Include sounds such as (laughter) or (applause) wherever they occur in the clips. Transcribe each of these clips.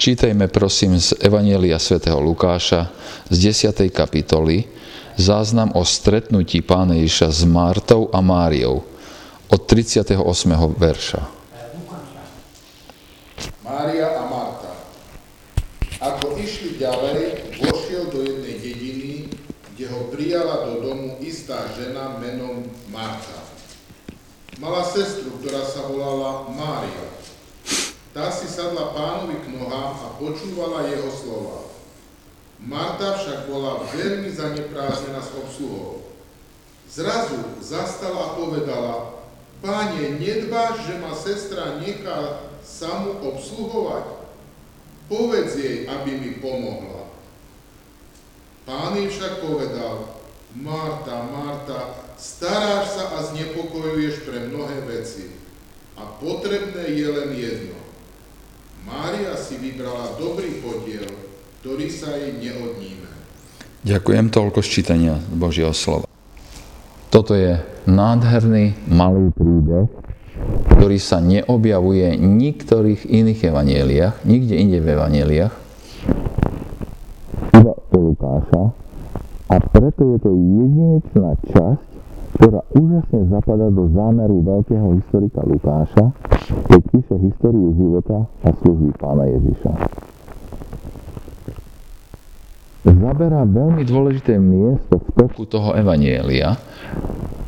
Čítajme prosím z Evanielia svätého Lukáša z 10. kapitoly záznam o stretnutí pána Ježiša s Martou a Máriou od 38. verša. Mária a Marta. Ako išli ďalej, vošiel do jednej dediny, kde ho prijala do domu istá žena menom Marta. Mala sestru, ktorá sa volala Mária. Tá si sadla pánovi k nohám a počúvala jeho slova. Marta však bola veľmi zanepráznená s obsluhou. Zrazu zastala a povedala, Páne, nedbáš, že ma sestra nechá samu obsluhovať? Povedz jej, aby mi pomohla. Pán jej však povedal, Marta, Marta, staráš sa a znepokojuješ pre mnohé veci. A potrebné je len jedno. Mária si vybrala dobrý podiel, ktorý sa jej neodníme. Ďakujem toľko ščítania Božieho slova. Toto je nádherný malý príbeh, ktorý sa neobjavuje v niektorých iných evanieliach, nikde inde v evanieliach, iba u Lukáša, a preto je to jedinečná časť, ktorá úžasne zapadá do zámeru veľkého historika Lukáša, keď píše históriu života a služby pána Ježiša. Zaberá veľmi dôležité miesto v toku toho evanielia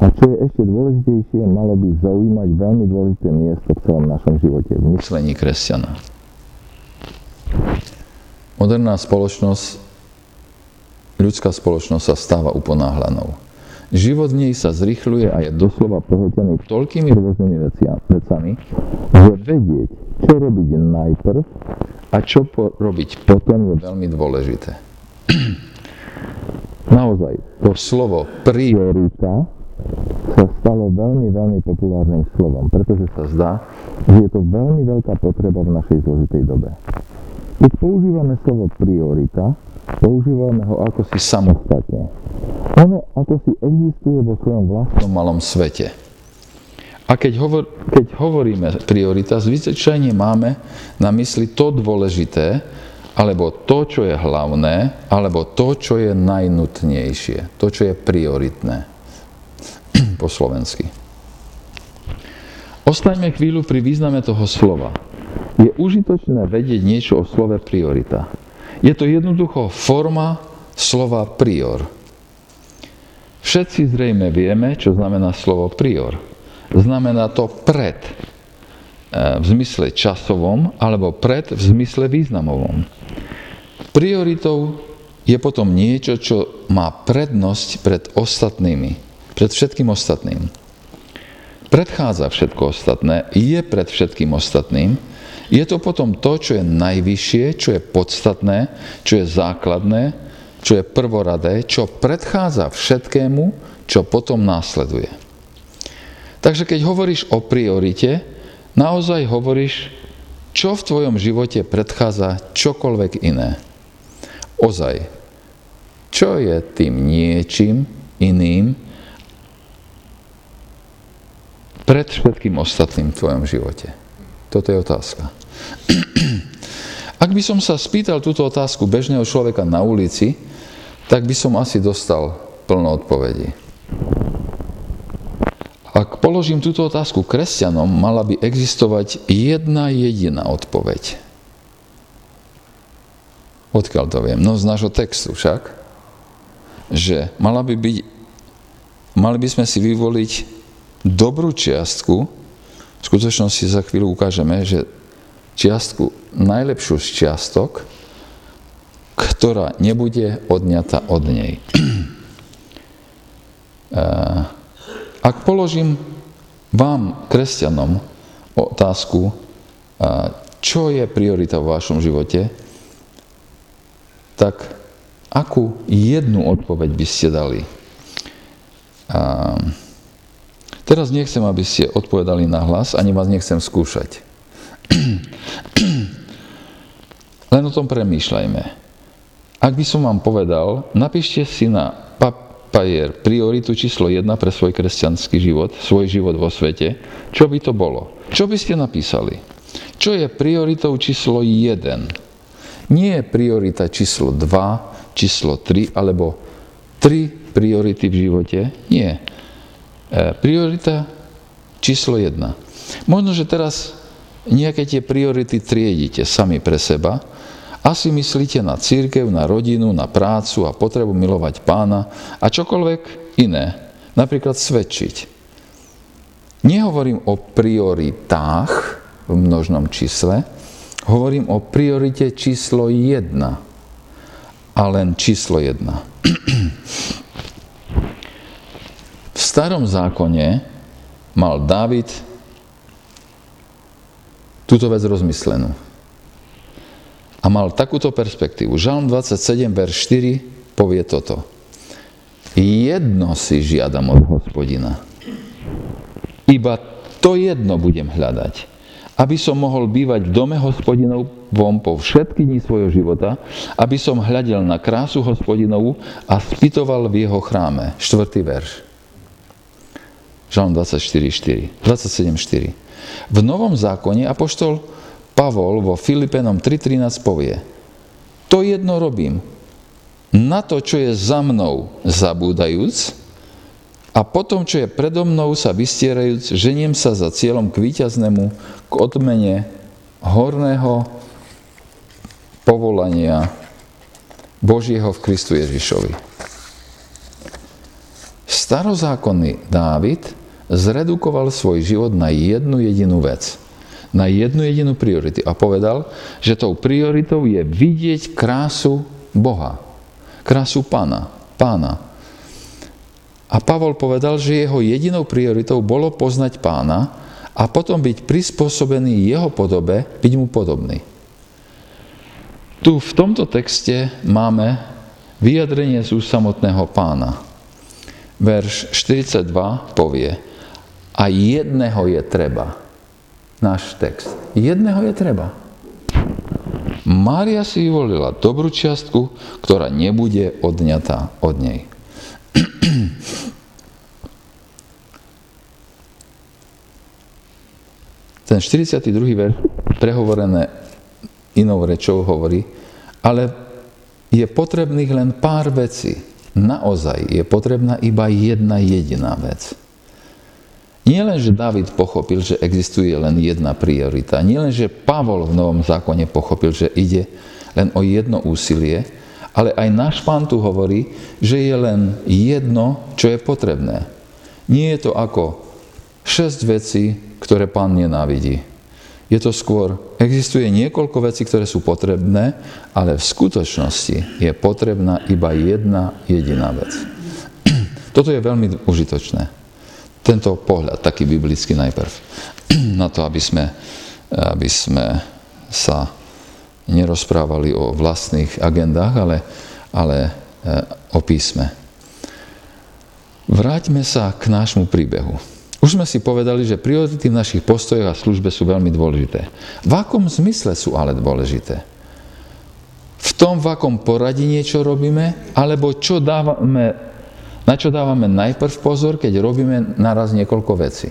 a čo je ešte dôležitejšie, malo by zaujímať veľmi dôležité miesto v celom našom živote, v myslení kresťana. Moderná spoločnosť, ľudská spoločnosť sa stáva uponáhlanou. Život v nej sa zrychluje a je doslova pohltený toľkými rôznymi vecami, že vedieť, čo robiť najprv a čo po, robiť potom je veľmi dôležité. (clears throat) Naozaj, to slovo priorita sa stalo veľmi, veľmi populárnym slovom, pretože sa zdá, že je to veľmi veľká potreba v našej zložitej dobe. Keď používame slovo priorita, používame ho ako si samostatne. Ono ako si existuje vo svojom vlastnom malom svete. A keď, hovor, keď hovoríme priorita, zvyčajne máme na mysli to dôležité, alebo to, čo je hlavné, alebo to, čo je najnutnejšie, to, čo je prioritné (clears throat) po slovensky. Ostaňme chvíľu pri význame toho slova. Je užitočné vedieť niečo o slove priorita. Je to jednoducho forma slova prior. Všetci zrejme vieme, čo znamená slovo prior. Znamená to pred, v zmysle časovom, alebo pred v zmysle významovom. Prioritou je potom niečo, čo má prednosť pred ostatnými, pred všetkým ostatným. Predchádza všetko ostatné, je pred všetkým ostatným, je to potom to, čo je najvyššie, čo je podstatné, čo je základné, čo je prvoradé, čo predchádza všetkému, čo potom následuje. Takže keď hovoríš o priorite, naozaj hovoríš, čo v tvojom živote predchádza čokoľvek iné. Ozaj, čo je tým niečím iným pred všetkým ostatným v tvojom živote? Toto je otázka. Ak by som sa spýtal túto otázku bežného človeka na ulici, tak by som asi dostal plno odpovedí. Ak položím túto otázku kresťanom, mala by existovať jedna jediná odpoveď. Odkiaľ to viem? No z nášho textu však, že mala by byť, mali by sme si vyvoliť dobrú čiastku, v skutočnosti za chvíľu ukážeme, že čiastku, najlepšiu z čiastok, ktorá nebude odňata od nej. (clears throat) Ak položím vám, kresťanom, otázku, čo je priorita v vašom živote, tak akú jednu odpoveď by ste dali? Teraz nechcem, aby ste odpovedali na hlas, ani vás nechcem skúšať. Len o tom premýšľajme. Ak by som vám povedal, napíšte si na papier prioritu číslo 1 pre svoj kresťanský život, svoj život vo svete, čo by to bolo? Čo by ste napísali? Čo je prioritou číslo 1 nie je priorita číslo 2, číslo 3 alebo 3 priority v živote. Nie. E, priorita číslo 1. Možno, že teraz nejaké tie priority triedite sami pre seba, asi myslíte na církev, na rodinu, na prácu a potrebu milovať pána a čokoľvek iné, napríklad svedčiť. Nehovorím o prioritách v množnom čísle, hovorím o priorite číslo 1 a len číslo 1. V starom zákone mal David túto vec rozmyslenú a mal takúto perspektívu. Žalm 27, verš 4 povie toto. Jedno si žiadam od hospodina. Iba to jedno budem hľadať. Aby som mohol bývať v dome hospodinov vom po všetky dní svojho života, aby som hľadel na krásu hospodinovu a spytoval v jeho chráme. Štvrtý verš. Žalm 24, 27.4. V Novom zákone apoštol Pavol vo Filipenom 3.13 povie, to jedno robím, na to, čo je za mnou zabúdajúc, a potom, čo je predo mnou sa vystierajúc, ženiem sa za cieľom k víťaznému, k odmene horného povolania Božieho v Kristu Ježišovi. Starozákonný Dávid zredukoval svoj život na jednu jedinú vec – na jednu jedinú prioritu a povedal, že tou prioritou je vidieť krásu Boha, krásu Pána, Pána. A Pavol povedal, že jeho jedinou prioritou bolo poznať Pána a potom byť prispôsobený jeho podobe, byť mu podobný. Tu v tomto texte máme vyjadrenie z samotného pána. Verš 42 povie, a jedného je treba náš text. Jedného je treba. Mária si vyvolila dobrú čiastku, ktorá nebude odňatá od nej. (clears throat) Ten 42. ver prehovorené inou rečou hovorí, ale je potrebných len pár vecí. Naozaj je potrebná iba jedna jediná vec. Nie len, že David pochopil, že existuje len jedna priorita, nie len, že Pavol v Novom zákone pochopil, že ide len o jedno úsilie, ale aj náš pán tu hovorí, že je len jedno, čo je potrebné. Nie je to ako šesť vecí, ktoré pán nenávidí. Je to skôr, existuje niekoľko vecí, ktoré sú potrebné, ale v skutočnosti je potrebná iba jedna jediná vec. (clears throat) Toto je veľmi užitočné tento pohľad, taký biblický najprv, (clears throat) na to, aby sme, aby sme sa nerozprávali o vlastných agendách, ale, ale e, o písme. Vráťme sa k nášmu príbehu. Už sme si povedali, že priority v našich postojoch a službe sú veľmi dôležité. V akom zmysle sú ale dôležité? V tom, v akom poradí niečo robíme, alebo čo dávame na čo dávame najprv pozor, keď robíme naraz niekoľko vecí.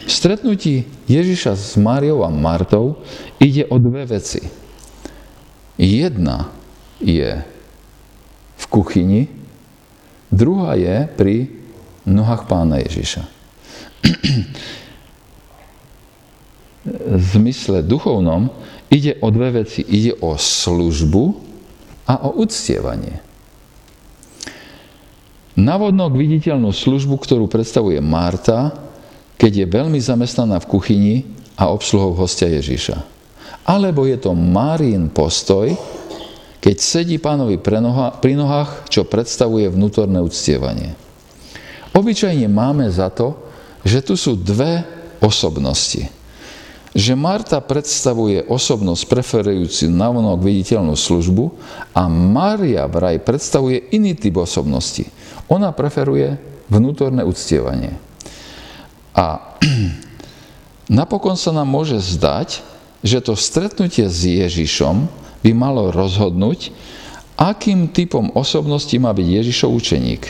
V stretnutí Ježiša s Máriou a Martou ide o dve veci. Jedna je v kuchyni, druhá je pri nohách pána Ježiša. v zmysle duchovnom ide o dve veci. Ide o službu a o uctievanie. Navodnok viditeľnú službu, ktorú predstavuje Marta, keď je veľmi zamestnaná v kuchyni a obsluhou hostia Ježiša. Alebo je to Márín postoj, keď sedí pánovi pri nohách, čo predstavuje vnútorné uctievanie. Obyčajne máme za to, že tu sú dve osobnosti. Že Marta predstavuje osobnosť preferujúci navonok viditeľnú službu a Mária vraj predstavuje iný typ osobnosti – ona preferuje vnútorné uctievanie. A (clears throat) napokon sa nám môže zdať, že to stretnutie s Ježišom by malo rozhodnúť, akým typom osobnosti má byť Ježišov učeník.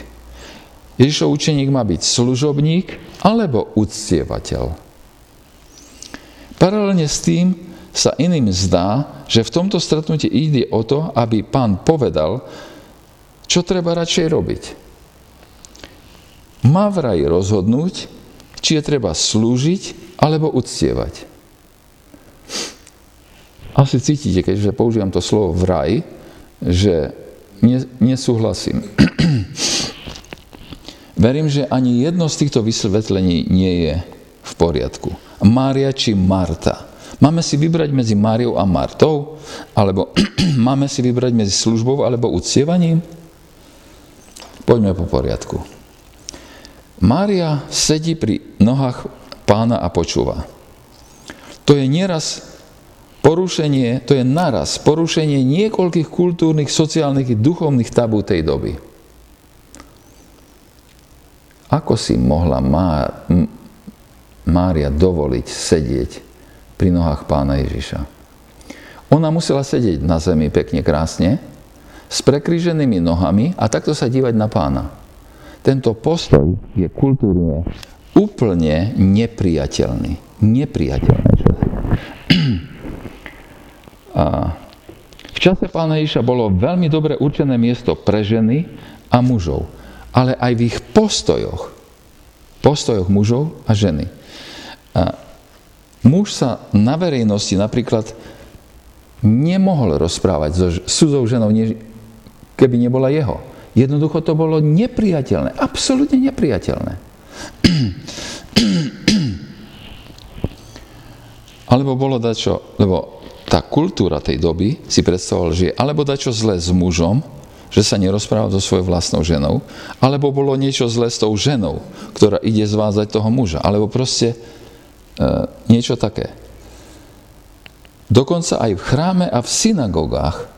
Ježišov učeník má byť služobník alebo uctievateľ. Paralelne s tým sa iným zdá, že v tomto stretnutí ide o to, aby pán povedal, čo treba radšej robiť. Má vraj rozhodnúť, či je treba slúžiť alebo uctievať. Asi cítite, keďže používam to slovo vraj, že nesúhlasím. (clears throat) Verím, že ani jedno z týchto vysvetlení nie je v poriadku. Mária či Marta. Máme si vybrať medzi Máriou a Martou? Alebo (clears throat) máme si vybrať medzi službou alebo uctievaním? Poďme po poriadku. Mária sedí pri nohách pána a počúva. To je nieraz porušenie, to je naraz porušenie niekoľkých kultúrnych, sociálnych i duchovných tabú tej doby. Ako si mohla Má, Mária dovoliť sedieť pri nohách pána Ježiša? Ona musela sedieť na zemi pekne, krásne, s prekríženými nohami a takto sa dívať na pána. Tento postoj je kultúrne úplne nepriateľný. Nepriateľné. (clears throat) A v čase pána Ježiša bolo veľmi dobre určené miesto pre ženy a mužov, ale aj v ich postojoch. Postojoch mužov a ženy. A muž sa na verejnosti napríklad nemohol rozprávať so cudzou ženou, keby nebola jeho. Jednoducho to bolo nepriateľné, absolútne nepriateľné. (clears throat) Alebo bolo dačo, lebo tá kultúra tej doby si predstavoval, že je alebo dačo zlé s mužom, že sa nerozpráva so svojou vlastnou ženou, alebo bolo niečo zlé s tou ženou, ktorá ide zvázať toho muža, alebo proste e, niečo také. Dokonca aj v chráme a v synagogách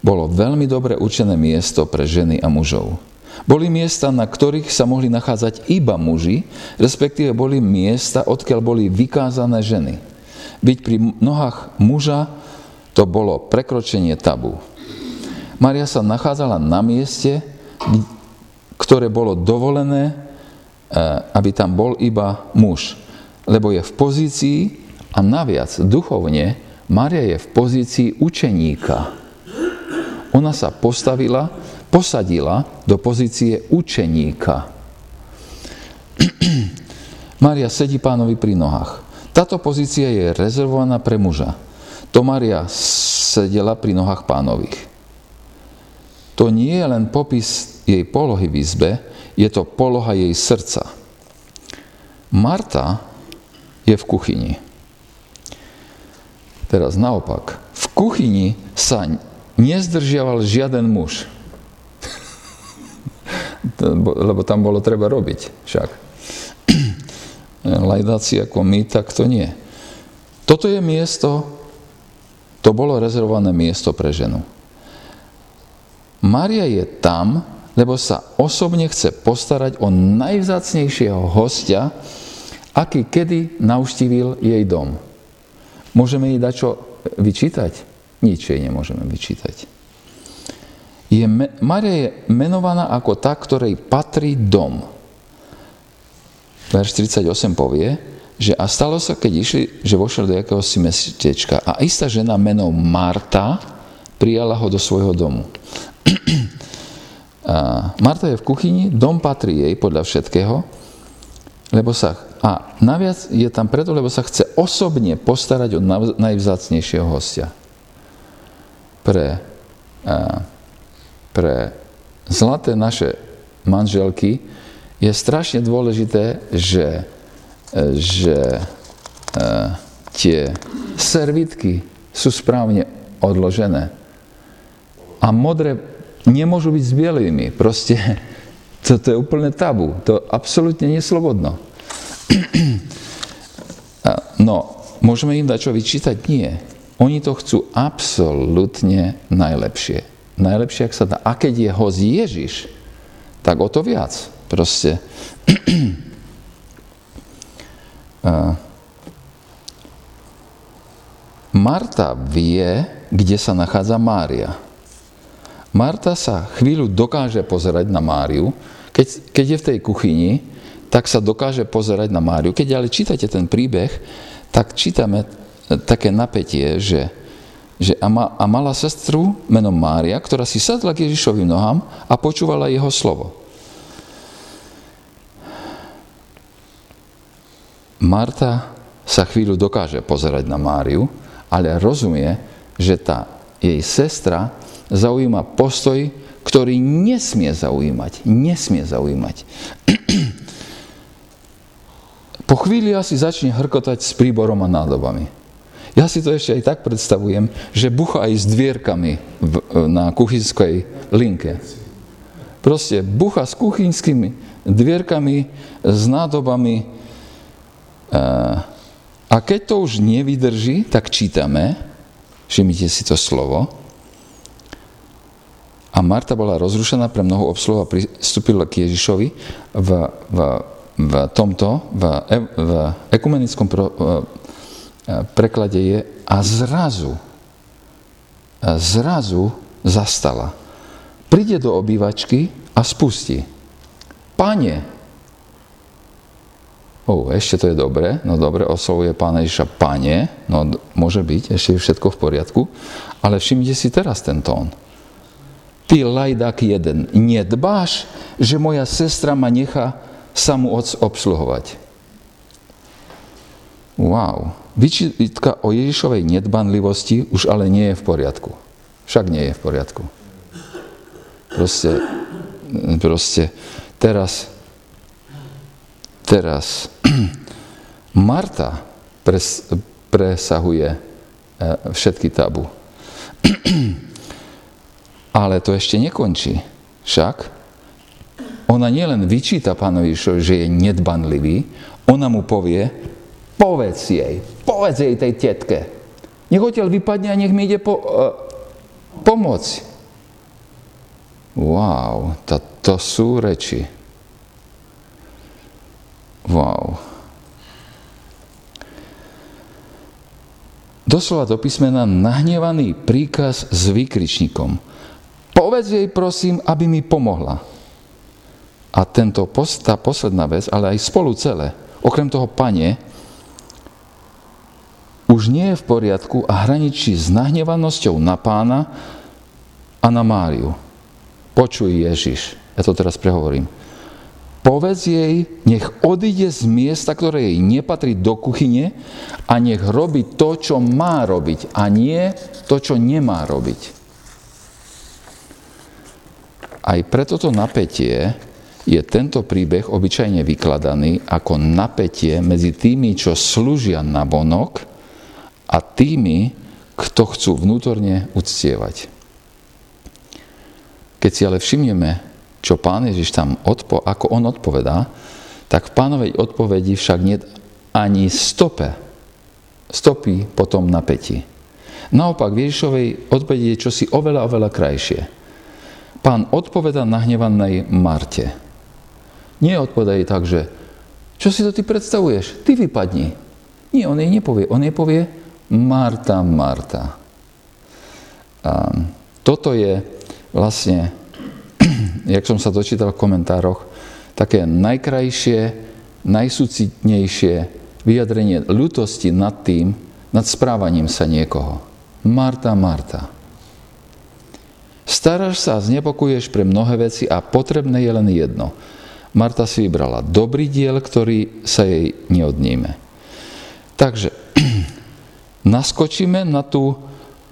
bolo veľmi dobre určené miesto pre ženy a mužov. Boli miesta, na ktorých sa mohli nachádzať iba muži, respektíve boli miesta, odkiaľ boli vykázané ženy. Byť pri nohách muža to bolo prekročenie tabu. Maria sa nachádzala na mieste, ktoré bolo dovolené, e, aby tam bol iba muž. Lebo je v pozícii, a naviac duchovne, Maria je v pozícii učeníka. Ona sa postavila, posadila do pozície učeníka. (clears throat) Maria sedí pánovi pri nohách. Táto pozícia je rezervovaná pre muža. To Maria sedela pri nohách pánových. To nie je len popis jej polohy v izbe, je to poloha jej srdca. Marta je v kuchyni. Teraz naopak. V kuchyni sa nezdržiaval žiaden muž. (laughs) Lebo tam bolo treba robiť však. (clears throat) Lajdáci ako my, tak to nie. Toto je miesto, to bolo rezervované miesto pre ženu. Maria je tam, lebo sa osobne chce postarať o najvzácnejšieho hostia, aký kedy navštívil jej dom. Môžeme jej dať čo vyčítať? Nič jej nemôžeme vyčítať. Je, Maria je menovaná ako tá, ktorej patrí dom. Verš 38 povie, že a stalo sa, keď išli, že vošiel do si mestečka a istá žena menom Marta prijala ho do svojho domu. (clears throat) a Marta je v kuchyni, dom patrí jej podľa všetkého, lebo sa, a naviac je tam preto, lebo sa chce osobne postarať o najvzácnejšieho hostia pre, pre zlaté naše manželky je strašne dôležité, že, že tie servitky sú správne odložené. A modré nemôžu byť s bielými. Proste (laughs) to, to je úplne tabu. To absolútne neslobodno. (clears throat) No, môžeme im dať čo vyčítať? Nie. Oni to chcú absolútne najlepšie. Najlepšie, ak sa dá. A keď je host Ježiš, tak o to viac. Proste. (clears throat) Marta vie, kde sa nachádza Mária. Marta sa chvíľu dokáže pozerať na Máriu. Keď, keď je v tej kuchyni, tak sa dokáže pozerať na Máriu. Keď ale čítate ten príbeh, tak čítame také napätie, že, že a, ma, a mala sestru menom Mária, ktorá si sadla k Ježišovým nohám a počúvala jeho slovo. Marta sa chvíľu dokáže pozerať na Máriu, ale rozumie, že tá jej sestra zaujíma postoj, ktorý nesmie zaujímať. Nesmie zaujímať. (clears throat) po chvíli asi začne hrkotať s príborom a nádobami. Ja si to ešte aj tak predstavujem, že bucha aj s dvierkami v, na kuchynskej linke. Proste bucha s kuchynskými dvierkami, s nádobami. A keď to už nevydrží, tak čítame, všimnite si to slovo, a Marta bola rozrušená pre mnoho obsluh a pristúpila k Ježišovi v, v, v tomto, v, v ekumenickom pro, v, preklade je a zrazu, zrazu zastala. Príde do obývačky a spustí. Pane, oh, ešte to je dobre, no dobre, oslovuje pána Ježiša pane, no môže byť, ešte je všetko v poriadku, ale všimnite si teraz ten tón. Ty lajdák jeden, nedbáš, že moja sestra ma nechá samu obsluhovať. Wow. Vyčítka o Ježišovej nedbanlivosti už ale nie je v poriadku. Však nie je v poriadku. Proste, proste teraz, teraz (clears throat) Marta pres, presahuje eh, všetky tabu. (clears throat) Ale to ešte nekončí. Však ona nielen vyčíta pánovi že je nedbanlivý, ona mu povie, povedz jej, povedz jej tej tetke. Nech odtiaľ vypadne a nech mi ide po, uh, pomoc. Wow, to, to sú reči. Wow. Doslova do písmena nahnevaný príkaz s výkričníkom. Povedz jej prosím, aby mi pomohla. A tento, tá posledná vec, ale aj spolu celé, okrem toho pane, už nie je v poriadku a hraničí s nahnevanosťou na pána a na Máriu. Počuj Ježiš, ja to teraz prehovorím. Povedz jej, nech odíde z miesta, ktoré jej nepatrí do kuchyne a nech robí to, čo má robiť a nie to, čo nemá robiť. Aj pre toto napätie je tento príbeh obyčajne vykladaný ako napätie medzi tými, čo slúžia na bonok a tými, kto chcú vnútorne uctievať. Keď si ale všimneme, čo pán Ježiš tam odpo- ako on odpovedá, tak v pánovej odpovedi však nie ani stope, stopy po tom napätí. Naopak v Ježišovej odpovedi je čosi oveľa, oveľa krajšie – Pán odpoveda nahnevanej Marte. Nie odpovedá jej tak, že čo si to ty predstavuješ? Ty vypadni. Nie, on jej nepovie. On jej povie Marta, Marta. A toto je vlastne, (clears throat) jak som sa dočítal v komentároch, také najkrajšie, najsúcitnejšie vyjadrenie ľutosti nad tým, nad správaním sa niekoho. Marta, Marta. Staráš sa a znepokuješ pre mnohé veci a potrebné je len jedno. Marta si vybrala dobrý diel, ktorý sa jej neodníme. Takže naskočíme na, tú,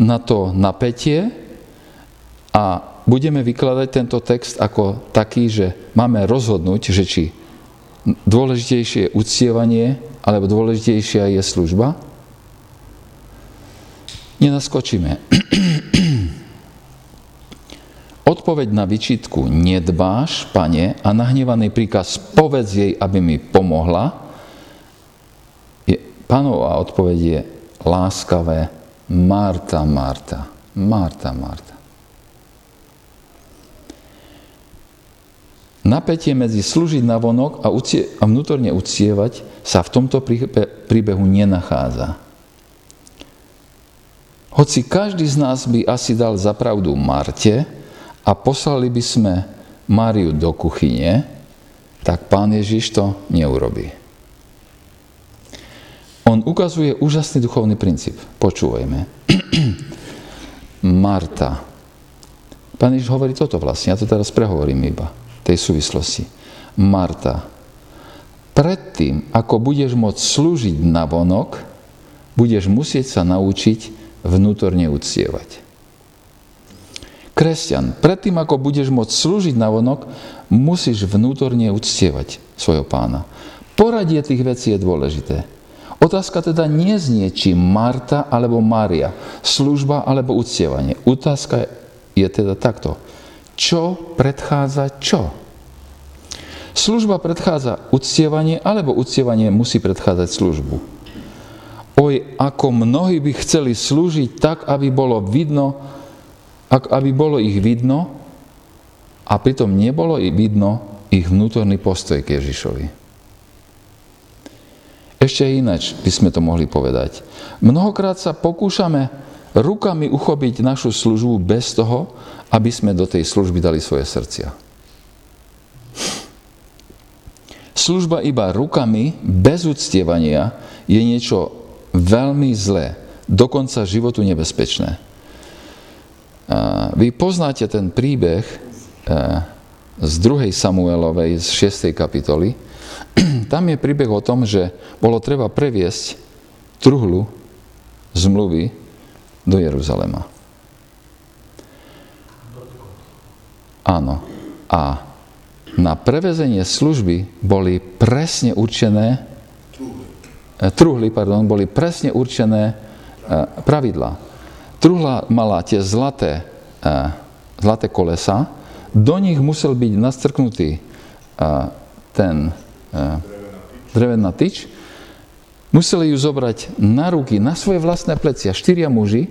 na to napätie a budeme vykladať tento text ako taký, že máme rozhodnúť, že či dôležitejšie je uctievanie alebo dôležitejšia je služba. Nenaskočíme. (clears throat) Odpoveď na vyčitku nedbáš, pane, a nahnevaný príkaz povedz jej, aby mi pomohla, je, pánová odpoveď je láskavé Marta, Marta, Marta, Marta. Napätie medzi slúžiť na vonok a, ucie, a vnútorne ucievať sa v tomto príbehu nenachádza. Hoci každý z nás by asi dal zapravdu Marte, a poslali by sme Máriu do kuchyne, tak pán Ježiš to neurobí. On ukazuje úžasný duchovný princíp. Počúvajme. (clears throat) Marta. Pán Ježiš hovorí toto vlastne, ja to teraz prehovorím iba, tej súvislosti. Marta, predtým, ako budeš môcť slúžiť na vonok, budeš musieť sa naučiť vnútorne uctievať. Kresťan, predtým, ako budeš môcť slúžiť na vonok, musíš vnútorne uctievať svojho pána. Poradie tých vecí je dôležité. Otázka teda nie znie, či Marta alebo Mária, služba alebo uctievanie. Otázka je teda takto. Čo predchádza čo? Služba predchádza uctievanie, alebo uctievanie musí predchádzať službu. Oj, ako mnohí by chceli slúžiť tak, aby bolo vidno, aby bolo ich vidno, a pritom nebolo i vidno ich vnútorný postoj k Ježišovi. Ešte ináč by sme to mohli povedať. Mnohokrát sa pokúšame rukami uchopiť našu službu bez toho, aby sme do tej služby dali svoje srdcia. Služba iba rukami, bez uctievania, je niečo veľmi zlé, dokonca životu nebezpečné. Vy poznáte ten príbeh e, z 2. Samuelovej, z 6. kapitoly, (clears throat) tam je príbeh o tom, že bolo treba previesť truhlu zmluvy do Jeruzalema. Áno. A na prevezenie služby boli presne určené truhly, truhly pardon, boli presne určené e, pravidlá. Truhla mala tie zlaté, e, zlaté kolesa, do nich musel byť nastrknutý ten drevená tyč, museli ju zobrať na ruky, na svoje vlastné plecia, štyria muži,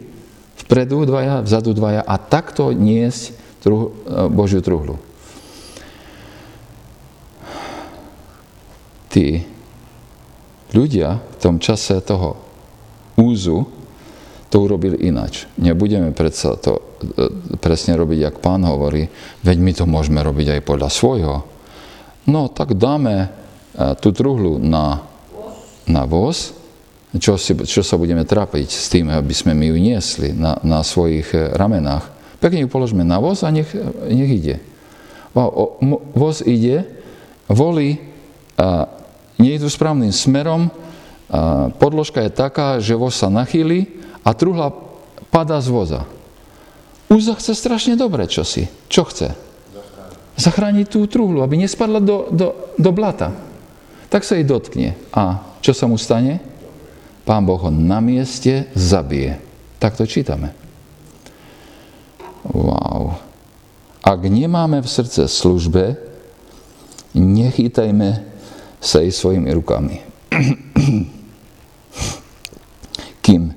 vpredu dvaja, vzadu dvaja a takto niesť truh, e, Božiu truhlu. Tí ľudia v tom čase toho úzu to urobili inač. Nebudeme predsa to e, presne robiť, jak pán hovorí, veď my to môžeme robiť aj podľa svojho. No, tak dáme tú truhlu na, na voz, čo, si, čo sa budeme trápiť s tým, aby sme my ju niesli na, na svojich e, ramenách. Pekne ju položme na voz a nech, nech ide. Voz ide, volí, a nie idú správnym smerom, a podložka je taká, že voz sa nachýli a truhla padá z voza. Úza chce strašne dobre čosi. Čo chce? Zachrániť tú truhlu, aby nespadla do, do, do blata tak sa jej dotkne. A čo sa mu stane? Pán Boh ho na mieste zabije. Tak to čítame. Wow. Ak nemáme v srdce službe, nechytajme sa jej svojimi rukami. (clears throat) Kým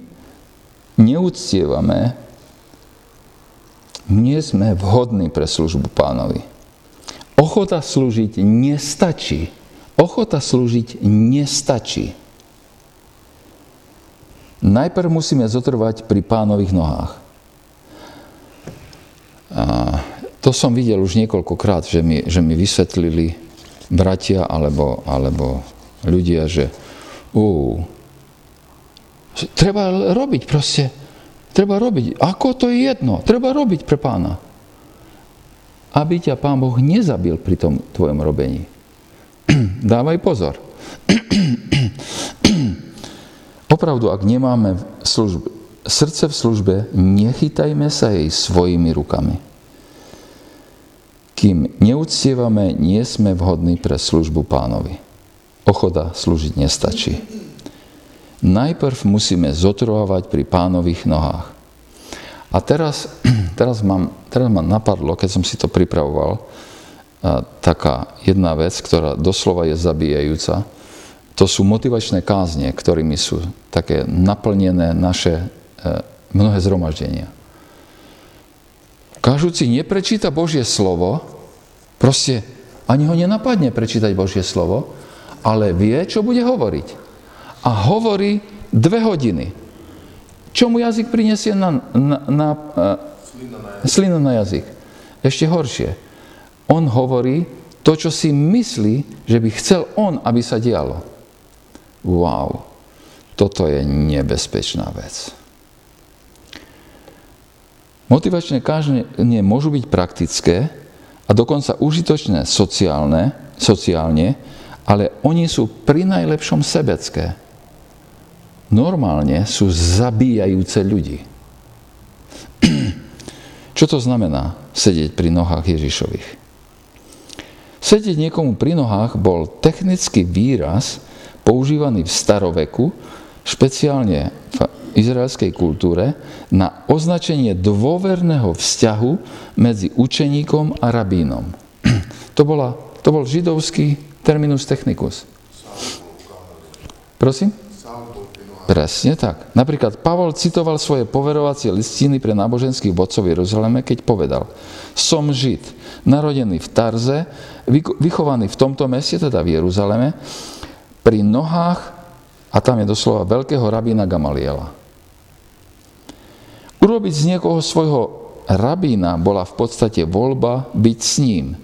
neúctievame, nie sme vhodní pre službu pánovi. Ochota slúžiť nestačí Ochota slúžiť nestačí. Najprv musíme zotrvať pri pánových nohách. A to som videl už niekoľkokrát, že mi, že mi vysvetlili bratia alebo, alebo ľudia, že ú, treba robiť proste, treba robiť. Ako to je jedno? Treba robiť pre pána. Aby ťa pán Boh nezabil pri tom tvojom robení. (clears throat) Dávaj pozor. (clears throat) Opravdu, ak nemáme službe, srdce v službe, nechytajme sa jej svojimi rukami. Kým neúctievame, nie sme vhodní pre službu pánovi. Ochota slúžiť nestačí. Najprv musíme zotrovávať pri pánových nohách. A teraz, (clears throat) teraz, mám, teraz ma napadlo, keď som si to pripravoval, taká jedna vec, ktorá doslova je zabíjajúca. To sú motivačné kázne, ktorými sú také naplnené naše e, mnohé zhromaždenia. Kažúci neprečíta Božie slovo, proste ani ho nenapadne prečítať Božie slovo, ale vie, čo bude hovoriť. A hovorí dve hodiny. Čo mu jazyk prinesie na, na, na, na slinu na jazyk? Ešte horšie on hovorí to, čo si myslí, že by chcel on, aby sa dialo. Wow. toto je nebezpečná vec. Motivačné kážne môžu byť praktické a dokonca užitočné sociálne, sociálne, ale oni sú pri najlepšom sebecké. Normálne sú zabíjajúce ľudí. (clears throat) Čo to znamená sedieť pri nohách Ježišových? Sedieť niekomu pri nohách bol technický výraz používaný v staroveku, špeciálne v izraelskej kultúre na označenie dôverného vzťahu medzi učeníkom a rabínom. (clears throat) To, bola, to bol židovský terminus technicus. Prosím? Presne tak. Napríklad Pavol citoval svoje poverovacie listiny pre náboženských vodcov v Jeruzaleme, keď povedal Som Žid, narodený v Tarze, vychovaný v tomto meste, teda v Jeruzaleme, pri nohách, a tam je doslova veľkého rabína Gamaliela. Urobiť z niekoho svojho rabína bola v podstate voľba byť s ním.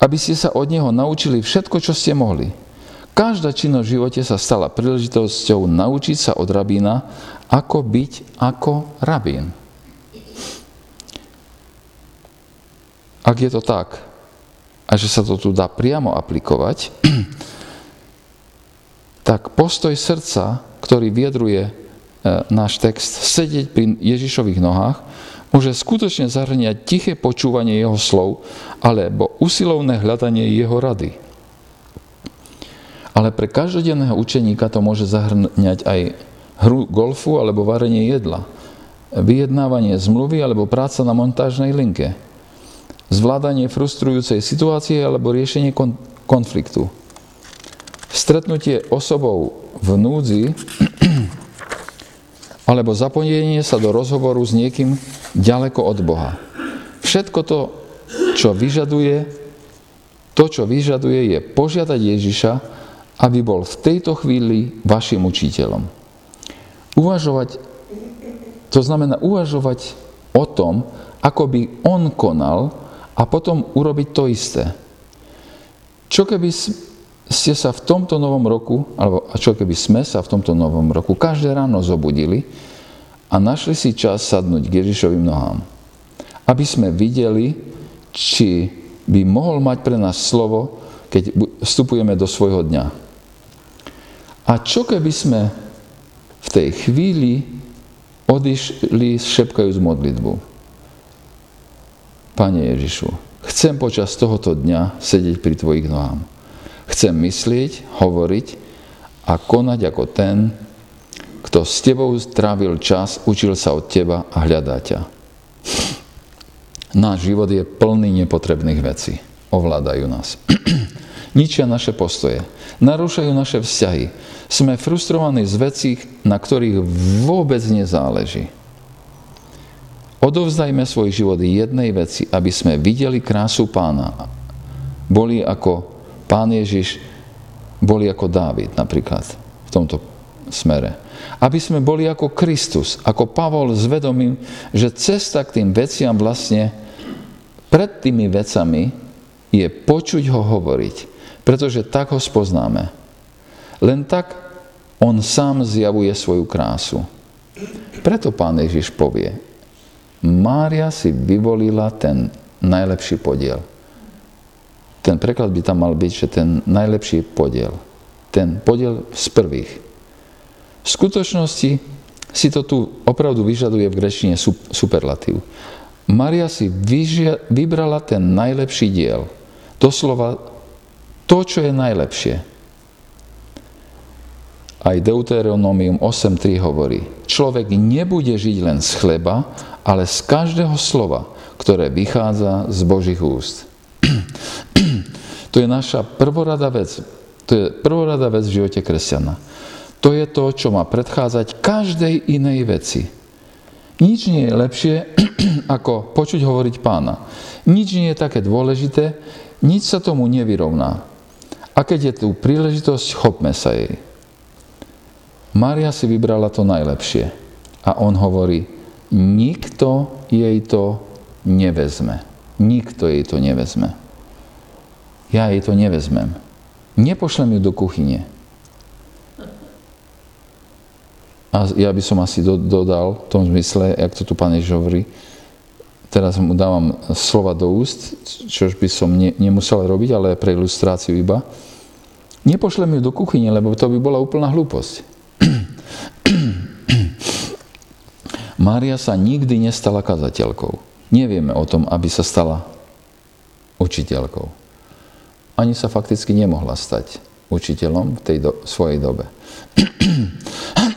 Aby ste sa od neho naučili všetko, čo ste mohli. Každá činnosť v živote sa stala príležitosťou naučiť sa od rabína, ako byť ako rabín. Ak je to tak, a že sa to tu dá priamo aplikovať, (clears throat) tak postoj srdca, ktorý vyjadruje E, náš text, sedieť pri Ježišových nohách, môže skutočne zahrňať tiché počúvanie jeho slov alebo usilovné hľadanie jeho rady. Ale pre každodenného učeníka to môže zahrňať aj hru golfu alebo varenie jedla, vyjednávanie zmluvy alebo práca na montážnej linke, zvládanie frustrujúcej situácie alebo riešenie konfliktu, stretnutie osobou v núdzi (clears throat) alebo zapojenie sa do rozhovoru s niekým ďaleko od Boha. Všetko to, čo vyžaduje, to, čo vyžaduje, je požiadať Ježiša, aby bol v tejto chvíli vašim učiteľom. Uvažovať, to znamená uvažovať o tom, ako by on konal a potom urobiť to isté. Čo keby ste sa v tomto novom roku, alebo čo keby sme sa v tomto novom roku každé ráno zobudili a našli si čas sadnúť k Ježišovým nohám. Aby sme videli, či by mohol mať pre nás slovo, keď vstupujeme do svojho dňa. A čo keby sme v tej chvíli odišli šepkajúc modlitbu? Pane Ježišu, chcem počas tohoto dňa sedieť pri Tvojich nohám. Chcem myslieť, hovoriť a konať ako ten, kto s tebou strávil čas, učil sa od teba a hľadá ťa. Náš život je plný nepotrebných vecí. Ovládajú nás. (clears throat) Ničia naše postoje. Narúšajú naše vzťahy. Sme frustrovaní z vecí, na ktorých vôbec nezáleží. Odovzdajme svoj život jednej veci, aby sme videli krásu pána. Boli ako Pán Ježiš boli ako Dávid napríklad v tomto smere. Aby sme boli ako Kristus, ako Pavol zvedomím, že cesta k tým veciam vlastne pred tými vecami je počuť ho hovoriť, pretože tak ho spoznáme. Len tak on sám zjavuje svoju krásu. Preto pán Ježiš povie, Mária si vyvolila ten najlepší podiel ten preklad by tam mal byť, že ten najlepší podiel. Ten podiel z prvých. V skutočnosti si to tu opravdu vyžaduje v grečine superlatív. Maria si vyžia, vybrala ten najlepší diel. Doslova to, čo je najlepšie. Aj Deuteronomium 8.3 hovorí, človek nebude žiť len z chleba, ale z každého slova, ktoré vychádza z Božích úst. (clears throat) To je naša prvorada vec. To je prvorada vec v živote kresťana. To je to, čo má predchádzať každej inej veci. Nič nie je lepšie, (clears throat) ako počuť hovoriť pána. Nič nie je také dôležité, nič sa tomu nevyrovná. A keď je tu príležitosť, chopme sa jej. Mária si vybrala to najlepšie. A on hovorí, nikto jej to nevezme. Nikto jej to nevezme ja jej to nevezmem. Nepošlem ju do kuchyne. a ja by som asi do, dodal v tom zmysle, jak to tu pán Ježiš hovorí, teraz mu dávam slova do úst, čož by som ne, nemusel robiť, ale pre ilustráciu iba. Nepošlem ju do kuchyne, lebo to by bola úplná hlúposť. (clears throat) Mária sa nikdy nestala kazateľkou. Nevieme o tom, aby sa stala učiteľkou. Ani sa fakticky nemohla stať učiteľom v tej do, svojej dobe. (clears throat)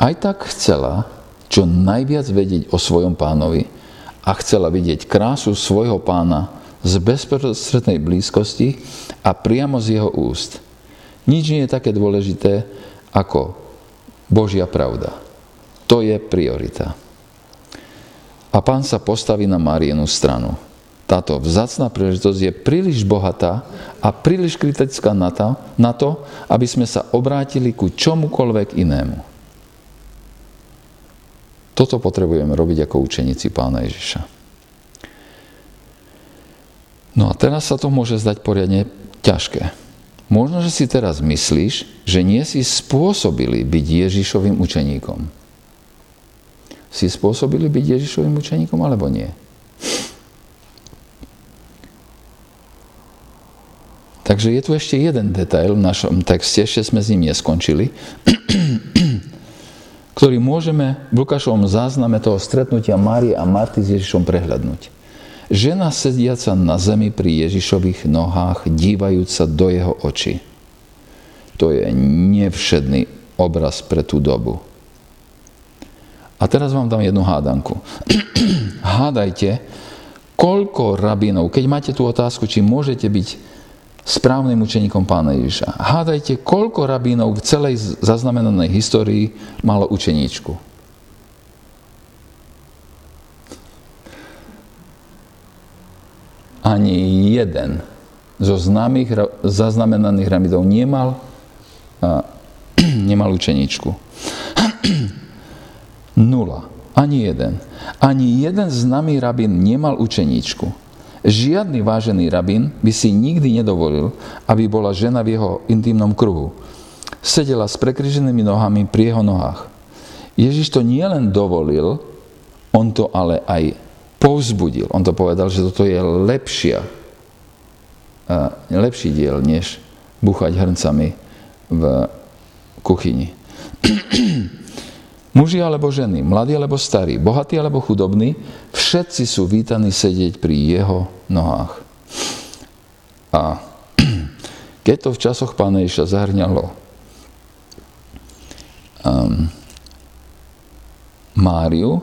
Aj tak chcela čo najviac vedieť o svojom pánovi a chcela vidieť krásu svojho pána z bezprostrednej blízkosti a priamo z jeho úst. Nič nie je také dôležité ako Božia pravda. To je priorita. A pán sa postaví na Marienu stranu. Táto vzácná príležitosť je príliš bohatá a príliš kritická na to, na to, aby sme sa obrátili ku čomukoľvek inému. Toto potrebujeme robiť ako učeníci pána Ježiša. No a teraz sa to môže zdať poriadne ťažké. Možno, že si teraz myslíš, že nie si spôsobili byť Ježišovým učeníkom. Si spôsobili byť Ježišovým učeníkom alebo nie? Takže je tu ešte jeden detail v našom texte, ešte sme s ním neskončili, ktorý môžeme v Lukášovom zázname toho stretnutia Márie a Marty s Ježišom prehľadnúť. Žena sediaca na zemi pri Ježišových nohách, dívajúca do jeho očí. To je nevšedný obraz pre tú dobu. A teraz vám dám jednu hádanku. (clears throat) Hádajte, koľko rabínov, keď máte tú otázku, či môžete byť správnym učeníkom pána Ježiša, hádajte, koľko rabínov v celej zaznamenanej histórii malo učeníčku. ani jeden zo známych zaznamenaných rabidov nemal, a, (clears throat) nemal učeničku. (clears throat) Nula. Ani jeden. Ani jeden známy rabín nemal učeničku. Žiadny vážený rabín by si nikdy nedovolil, aby bola žena v jeho intimnom kruhu. Sedela s prekryženými nohami pri jeho nohách. Ježiš to nielen dovolil, on to ale aj povzbudil. On to povedal, že toto je lepšia, lepší diel, než buchať hrncami v kuchyni. (clears throat) Muži alebo ženy, mladí alebo starí, bohatí alebo chudobní, všetci sú vítaní sedieť pri jeho nohách. A (clears throat) keď to v časoch Pána Ježa zahrňalo um, Máriu,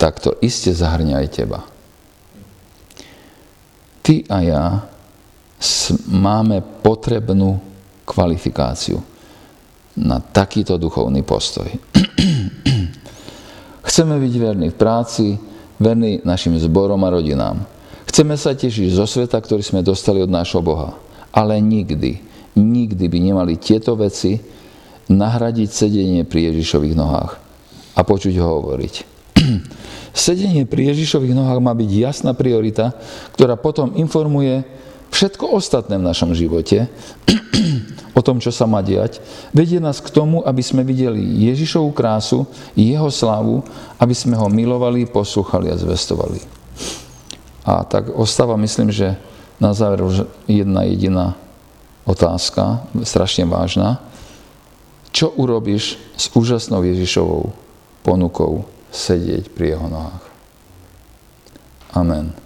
tak to iste zahrňa aj teba. Ty a ja máme potrebnú kvalifikáciu na takýto duchovný postoj. (clears throat) Chceme byť verní v práci, verní našim zborom a rodinám. Chceme sa tešiť zo sveta, ktorý sme dostali od nášho Boha. Ale nikdy, nikdy by nemali tieto veci nahradiť sedenie pri Ježišových nohách a počuť ho hovoriť. (clears throat) Sedenie pri Ježišových nohách má byť jasná priorita, ktorá potom informuje všetko ostatné v našom živote (clears throat) o tom, čo sa má diať. Vedie nás k tomu, aby sme videli Ježišovú krásu, jeho slávu, aby sme ho milovali, poslúchali a zvestovali. A tak ostáva, myslím, že na záver už jedna jediná otázka, strašne vážna. Čo urobíš s úžasnou Ježišovou ponukou sedieť pri jeho nohách. Amen.